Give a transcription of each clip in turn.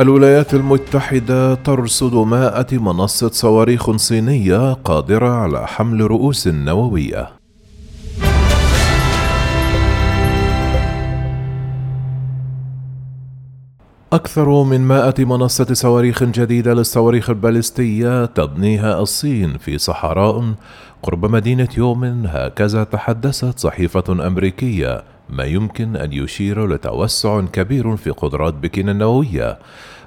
الولايات المتحدة ترصد مائة منصة صواريخ صينية قادرة على حمل رؤوس نووية. أكثر من مائة منصة صواريخ جديدة للصواريخ البالستية تبنيها الصين في صحراء قرب مدينة يومن هكذا تحدثت صحيفة أمريكية ما يمكن أن يشير لتوسع كبير في قدرات بكين النووية.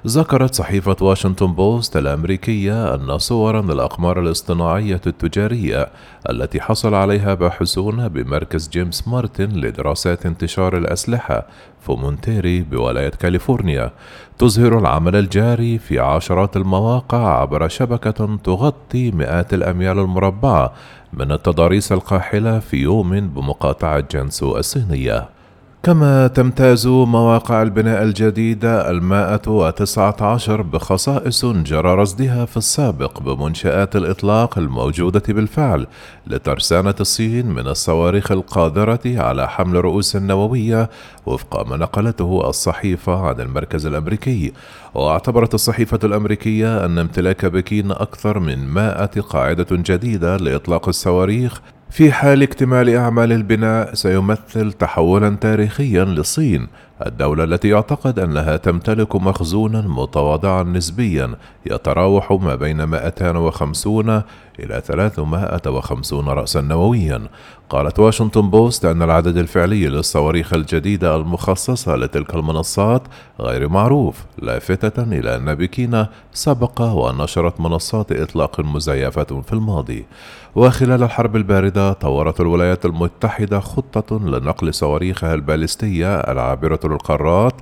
ذكرت صحيفة واشنطن بوست الأمريكية أن صورا للأقمار الاصطناعية التجارية التي حصل عليها باحثون بمركز جيمس مارتن لدراسات انتشار الأسلحة في مونتيري بولاية كاليفورنيا. تظهر العمل الجاري في عشرات المواقع عبر شبكة تغطي مئات الأميال المربعة من التضاريس القاحلة في يوم بمقاطعة جنسو الصينية. كما تمتاز مواقع البناء الجديدة المائة وتسعة عشر بخصائص جرى رصدها في السابق بمنشآت الإطلاق الموجودة بالفعل لترسانة الصين من الصواريخ القادرة على حمل رؤوس نووية وفق ما نقلته الصحيفة عن المركز الأمريكي. واعتبرت الصحيفة الأمريكية أن امتلاك بكين أكثر من مائة قاعدة جديدة لإطلاق الصواريخ في حال اكتمال أعمال البناء سيمثل تحولا تاريخيا للصين الدولة التي يعتقد أنها تمتلك مخزونا متواضعا نسبيا يتراوح ما بين 250 إلى 350 رأسا نوويا. قالت واشنطن بوست أن العدد الفعلي للصواريخ الجديدة المخصصة لتلك المنصات غير معروف لافتة إلى أن بكين سبق ونشرت منصات إطلاق مزيفة في الماضي. وخلال الحرب الباردة طورت الولايات المتحدة خطة لنقل صواريخها البالستية العابرة للقارات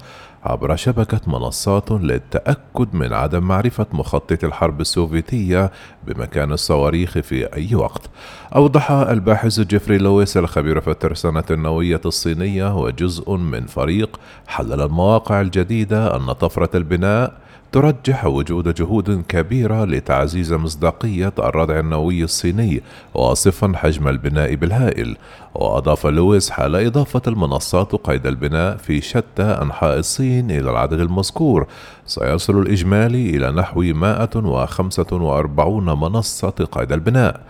عبر شبكة منصات للتأكد من عدم معرفة مخطط الحرب السوفيتية بمكان الصواريخ في أي وقت. أوضح الباحث جيفري لويس الخبير في الترسانة النووية الصينية وجزء من فريق حلل المواقع الجديدة أن طفرة البناء ترجح وجود جهود كبيرة لتعزيز مصداقية الردع النووي الصيني واصفا حجم البناء بالهائل وأضاف لويس حال إضافة المنصات قيد البناء في شتى أنحاء الصين إلى العدد المذكور. سيصل الإجمالي إلى نحو 145 منصة قيد البناء.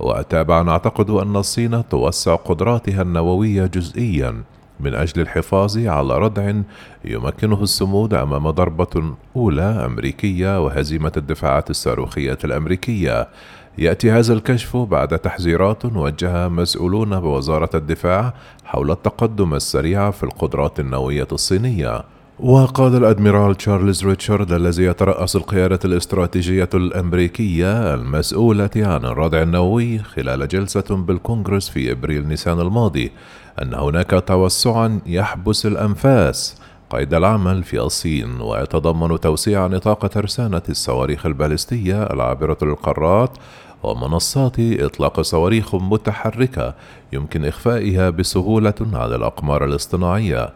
وتابعا نعتقد أن الصين توسع قدراتها النووية جزئيا. من أجل الحفاظ على ردع يمكنه الصمود أمام ضربة أولى أمريكية وهزيمة الدفاعات الصاروخية الأمريكية. يأتي هذا الكشف بعد تحذيرات وجهها مسؤولون بوزارة الدفاع حول التقدم السريع في القدرات النووية الصينية. وقال الأدميرال تشارلز ريتشارد الذي يترأس القيادة الاستراتيجية الأمريكية المسؤولة عن الردع النووي خلال جلسة بالكونغرس في إبريل نيسان الماضي أن هناك توسعا يحبس الأنفاس قيد العمل في الصين ويتضمن توسيع نطاق ترسانة الصواريخ البالستية العابرة للقارات ومنصات إطلاق صواريخ متحركة يمكن إخفائها بسهولة على الأقمار الاصطناعية.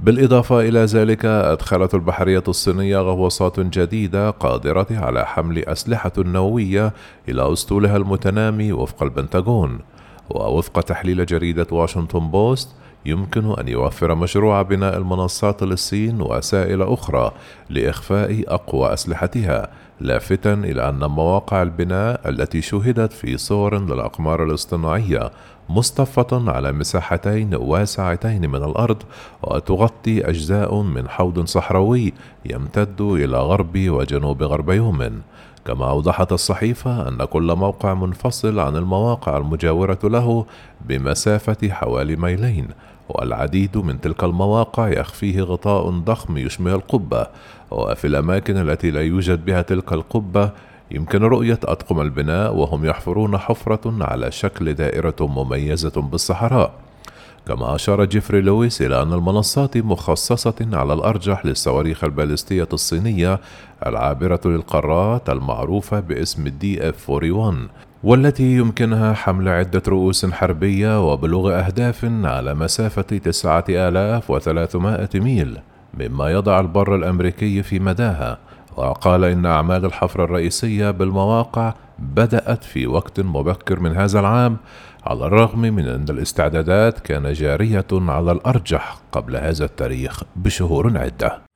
بالإضافة إلى ذلك أدخلت البحرية الصينية غواصات جديدة قادرة على حمل أسلحة نووية إلى أسطولها المتنامي وفق البنتاغون. ووفق تحليل جريدة واشنطن بوست يمكن أن يوفر مشروع بناء المنصات للصين وسائل أخرى لإخفاء أقوى أسلحتها لافتا إلى أن مواقع البناء التي شهدت في صور للأقمار الاصطناعية مصطفة على مساحتين واسعتين من الأرض وتغطي أجزاء من حوض صحراوي يمتد إلى غرب وجنوب غرب يومن كما أوضحت الصحيفة أن كل موقع منفصل عن المواقع المجاورة له بمسافة حوالي ميلين والعديد من تلك المواقع يخفيه غطاء ضخم يشبه القبة. وفي الأماكن التي لا يوجد بها تلك القبة يمكن رؤية أطقم البناء وهم يحفرون حفرة على شكل دائرة مميزة بالصحراء. كما أشار جيفري لويس إلى أن المنصات مخصصة على الأرجح للصواريخ البالستية الصينية العابرة للقارات المعروفة باسم ال DF 41 والتي يمكنها حمل عدة رؤوس حربية وبلوغ أهداف على مسافة 9300 ميل مما يضع البر الأمريكي في مداها وقال إن أعمال الحفر الرئيسية بالمواقع بدأت في وقت مبكر من هذا العام على الرغم من أن الاستعدادات كان جارية على الأرجح قبل هذا التاريخ بشهور عدة.